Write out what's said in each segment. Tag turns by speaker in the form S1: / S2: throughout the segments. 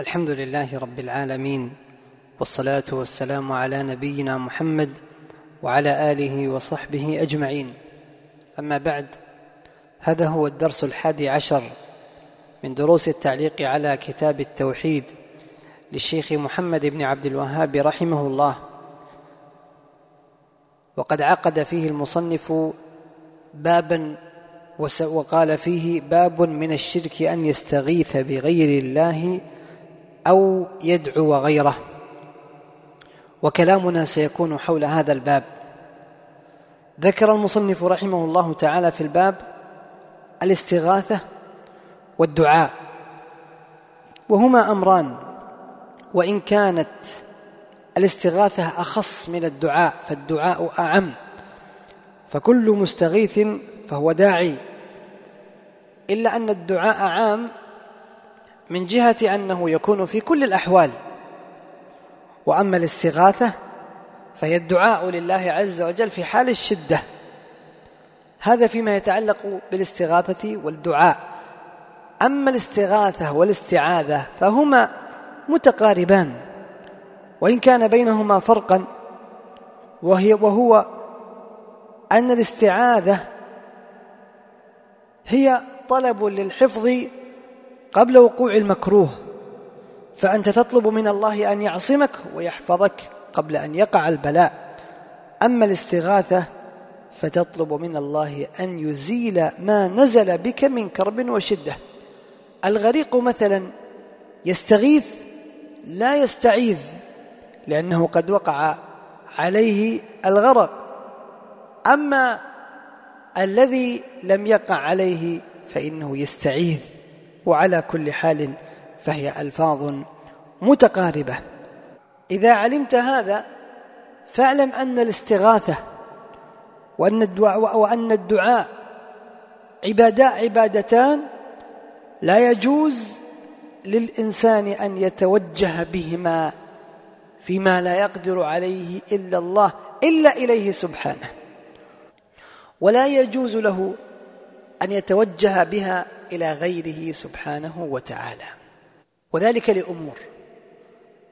S1: الحمد لله رب العالمين والصلاة والسلام على نبينا محمد وعلى آله وصحبه أجمعين. أما بعد هذا هو الدرس الحادي عشر من دروس التعليق على كتاب التوحيد للشيخ محمد بن عبد الوهاب رحمه الله. وقد عقد فيه المصنف بابا وقال فيه باب من الشرك أن يستغيث بغير الله أو يدعو غيره. وكلامنا سيكون حول هذا الباب. ذكر المصنف رحمه الله تعالى في الباب الاستغاثة والدعاء وهما أمران وإن كانت الاستغاثة أخص من الدعاء فالدعاء أعم فكل مستغيث فهو داعي إلا أن الدعاء عام من جهة أنه يكون في كل الأحوال. وأما الاستغاثة فهي الدعاء لله عز وجل في حال الشدة. هذا فيما يتعلق بالاستغاثة والدعاء. أما الاستغاثة والاستعاذة فهما متقاربان. وإن كان بينهما فرقا وهي وهو أن الاستعاذة هي طلب للحفظ قبل وقوع المكروه فأنت تطلب من الله أن يعصمك ويحفظك قبل أن يقع البلاء. أما الاستغاثة فتطلب من الله أن يزيل ما نزل بك من كرب وشدة. الغريق مثلا يستغيث لا يستعيذ لأنه قد وقع عليه الغرق. أما الذي لم يقع عليه فإنه يستعيذ. وعلى كل حال فهي ألفاظ متقاربة. إذا علمت هذا فاعلم أن الاستغاثة وأن الدعاء وأن الدعاء عبادا عبادتان لا يجوز للإنسان أن يتوجه بهما فيما لا يقدر عليه إلا الله إلا إليه سبحانه. ولا يجوز له أن يتوجه بها إلى غيره سبحانه وتعالى. وذلك لأمور.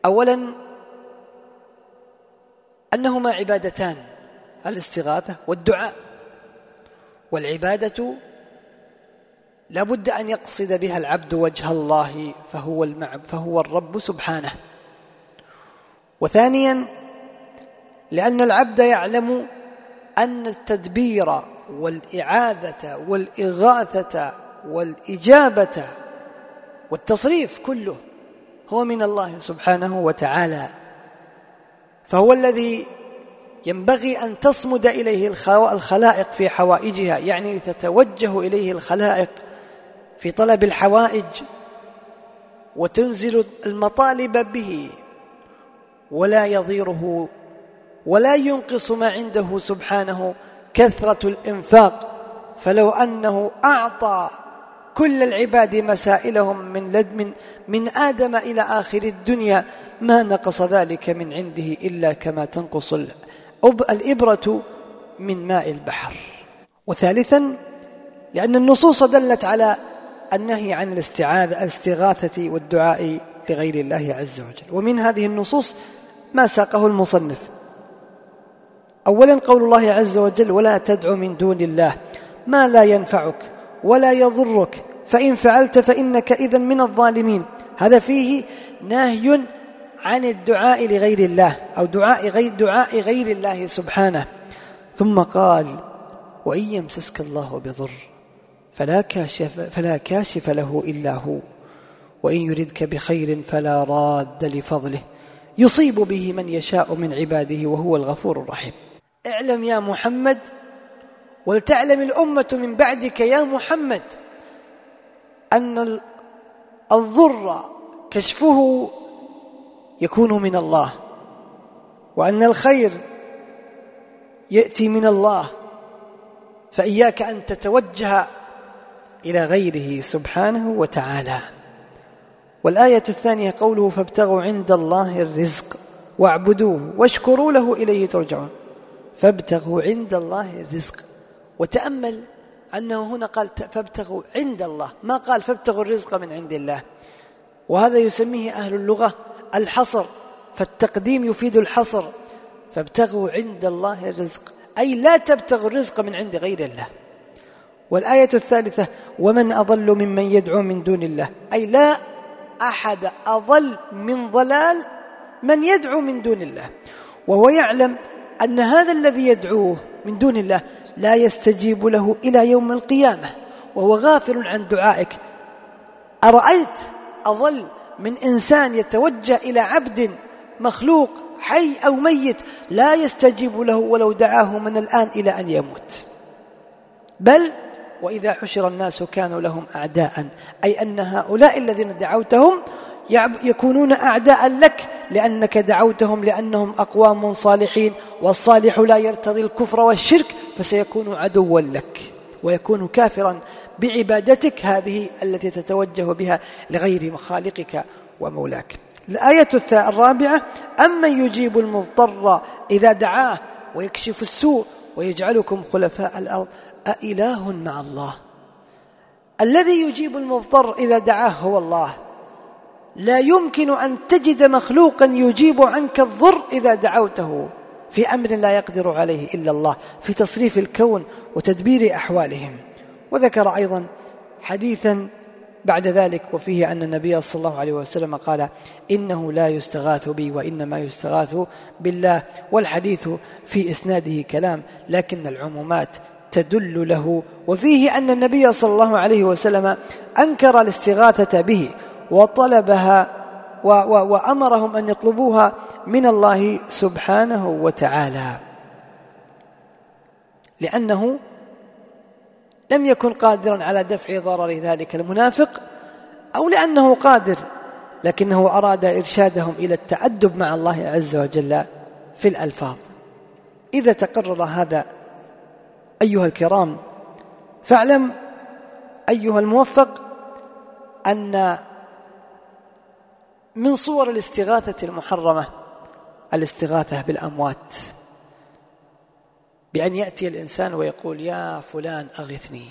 S1: اولا أنهما عبادتان الاستغاثة والدعاء. والعبادة لا بد أن يقصد بها العبد وجه الله فهو المعب فهو الرب سبحانه. وثانيا لأن العبد يعلم أن التدبير والإعاذة والإغاثة والإجابة والتصريف كله هو من الله سبحانه وتعالى. فهو الذي ينبغي أن تصمد إليه الخلائق في حوائجها يعني تتوجه إليه الخلائق في طلب الحوائج وتنزل المطالب به ولا يضيره ولا ينقص ما عنده سبحانه كثرة الإنفاق. فلو أنه أعطى كل العباد مسائلهم من لد من, من آدم إلى آخر الدنيا. ما نقص ذلك من عنده إلا كما تنقص الإبرة من ماء البحر. وثالثا لأن النصوص دلت على النهي عن الاستعاذة الاستغاثة والدعاء لغير الله عز وجل. ومن هذه النصوص ما ساقه المصنف. أولا قول الله عز وجل ولا تدع من دون الله ما لا ينفعك ولا يضرك فإن فعلت فإنك إذا من الظالمين. هذا فيه نهي عن الدعاء لغير الله أو دعاء غير, دعاء غير الله سبحانه. ثم قال وإن يمسسك الله بضر فلا كاشف, فلا كاشف له إلا هو وإن يردك بخير فلا راد لفضله. يصيب به من يشاء من عباده وهو الغفور الرحيم. اعلم يا محمد ولتعلم الأمة من بعدك يا محمد. أن الضر كشفه يكون من الله وأن الخير يأتي من الله فإياك أن تتوجه إلى غيره سبحانه وتعالى. والآية الثانية قوله فابتغوا عند الله الرزق واعبدوه واشكروا له إليه ترجعون. فابتغوا عند الله الرزق وتأمل أنه هنا قال فابتغوا عند الله. ما قال فابتغوا الرزق من عند الله. وهذا يسميه أهل اللغة الحصر. فالتقديم يفيد الحصر. فابتغوا عند الله الرزق. أي لا تبتغوا الرزق من عند غير الله. والآية الثالثة ومن أضل ممن يدعو من دون الله. أي لا أحد أضل من ضلال من يدعو من دون الله. وهو يعلم أن هذا الذي يدعوه من دون الله لا يستجيب له إلى يوم القيامة وهو غافل عن دعائك. أرأيت أضل من إنسان يتوجه إلى عبد مخلوق حي أو ميت لا يستجيب له ولو دعاه من الآن إلى أن يموت. بل وإذا حشر الناس كانوا لهم أعداء أي أن هؤلاء الذين دعوتهم يكونون أعداء لك لأنك دعوتهم لأنهم أقوام صالحين والصالح لا يرتضي الكفر والشرك فسيكون عدوا لك ويكون كافرا بعبادتك هذه التي تتوجه بها لغير خالقك ومولاك. الآية الرابعة أمن يجيب المضطر إذا دعاه ويكشف السوء ويجعلكم خلفاء الأرض أإله مع الله؟ الذي يجيب المضطر إذا دعاه هو الله. لا يمكن أن تجد مخلوقا يجيب عنك الضر إذا دعوته. في أمر لا يقدر عليه إلا الله في تصريف الكون وتدبير أحوالهم. وذكر أيضا حديثا بعد ذلك وفيه أن النبي صلى الله عليه وسلم قال إنه لا يستغاث بي وإنما يستغاث بالله. والحديث في إسناده كلام لكن العمومات تدل له. وفيه أن النبي صلى الله عليه وسلم أنكر الاستغاثة به وطلبها وأمرهم أن يطلبوها من الله سبحانه وتعالى. لأنه لم يكن قادرا على دفع ضرر ذلك المنافق أو لأنه قادر لكنه أراد إرشادهم إلى التأدب مع الله عز وجل في الألفاظ. إذا تقرر هذا أيها الكرام فاعلم أيها الموفق أن من صور الاستغاثة المحرمة الاستغاثة بالأموات. بأن يأتي الإنسان ويقول يا فلان أغثني.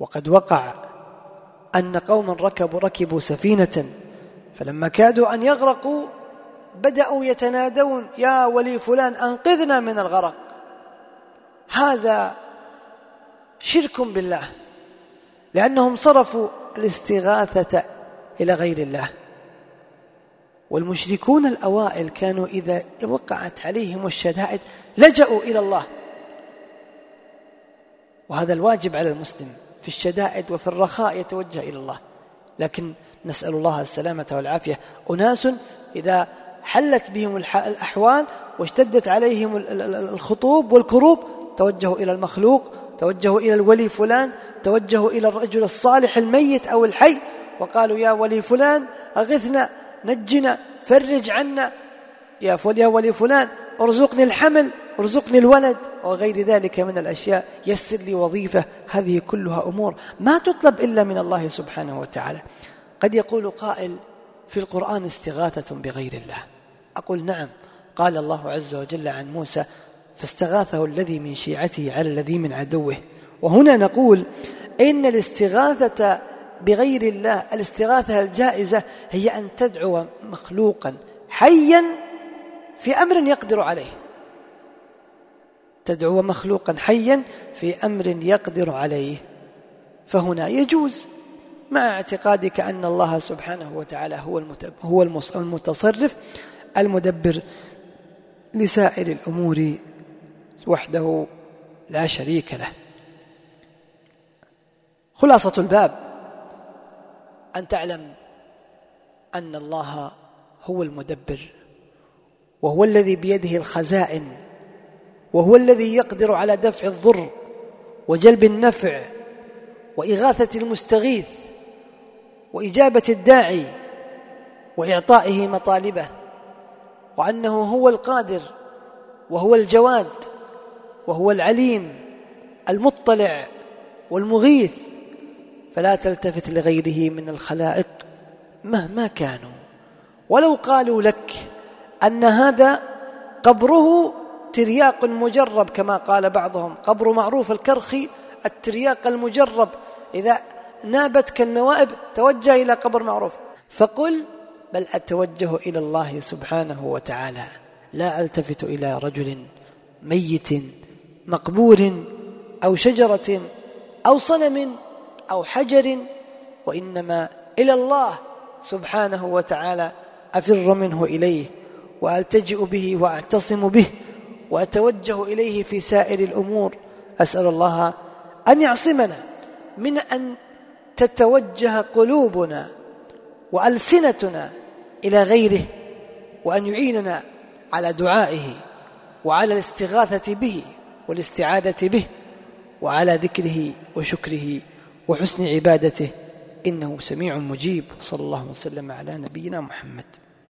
S1: وقد وقع أن قوما ركبوا ركبوا سفينة فلما كادوا أن يغرقوا بدأوا يتنادون يا ولي فلان أنقذنا من الغرق. هذا شرك بالله لأنهم صرفوا الاستغاثة إلى غير الله. والمشركون الأوائل كانوا إذا وقعت عليهم الشدائد لجأوا إلى الله. وهذا الواجب على المسلم في الشدائد وفي الرخاء يتوجه إلى الله. لكن نسأل الله السلامة والعافية. أناس إذا حلت بهم الأحوال واشتدت عليهم الخطوب والكروب توجهوا إلى المخلوق توجهوا إلى الولي فلان توجهوا إلى الرجل الصالح الميت أو الحي وقالوا يا ولي فلان أغثنا نجنا فرج عنا. يا يا ولي فلان ارزقني الحمل ارزقني الولد. وغير ذلك من الأشياء يسر لي وظيفة. هذه كلها أمور ما تطلب إلا من الله سبحانه وتعالى. قد يقول قائل في القرآن استغاثة بغير الله أقول نعم قال الله عز وجل عن موسى فاستغاثه الذي من شيعته على الذي من عدوه وهنا نقول إن الاستغاثة بغير الله الاستغاثة الجائزة هي أن تدعو مخلوقا حيا في أمر يقدر عليه. تدعو مخلوقا حيا في أمر يقدر عليه. فهنا يجوز مع اعتقادك أن الله سبحانه وتعالى هو هو المتصرف المدبر لسائر الأمور وحده لا شريك له. خلاصة الباب. أن تعلم أن الله هو المدبر وهو الذي بيده الخزائن وهو الذي يقدر على دفع الضر وجلب النفع وإغاثة المستغيث وإجابة الداعي وإعطائه مطالبه وأنه هو القادر وهو الجواد وهو العليم المطلع والمغيث. فلا تلتفت لغيره من الخلائق مهما كانوا. ولو قالوا لك أن هذا قبره ترياق مجرب كما قال بعضهم. قبر معروف الكرخي الترياق المجرب. إذا نابتك النوائب توجه إلى قبر معروف. فقل بل أتوجه إلى الله سبحانه وتعالى. لا ألتفت إلى رجل ميت مقبور أو شجرة أو صنم. أو حجر وإنما إلى الله سبحانه وتعالى أفر منه إليه وألتجئ به وأعتصم به وأتوجه إليه في سائر الأمور. أسأل الله أن يعصمنا من أن تتوجه قلوبنا وألسنتنا إلى غيره وأن يعيننا على دعائه وعلى الاستغاثة به والاستعاذة به وعلى ذكره وشكره. وحسن عبادته. إنه سميع مجيب. صلى الله وسلم على نبينا محمد.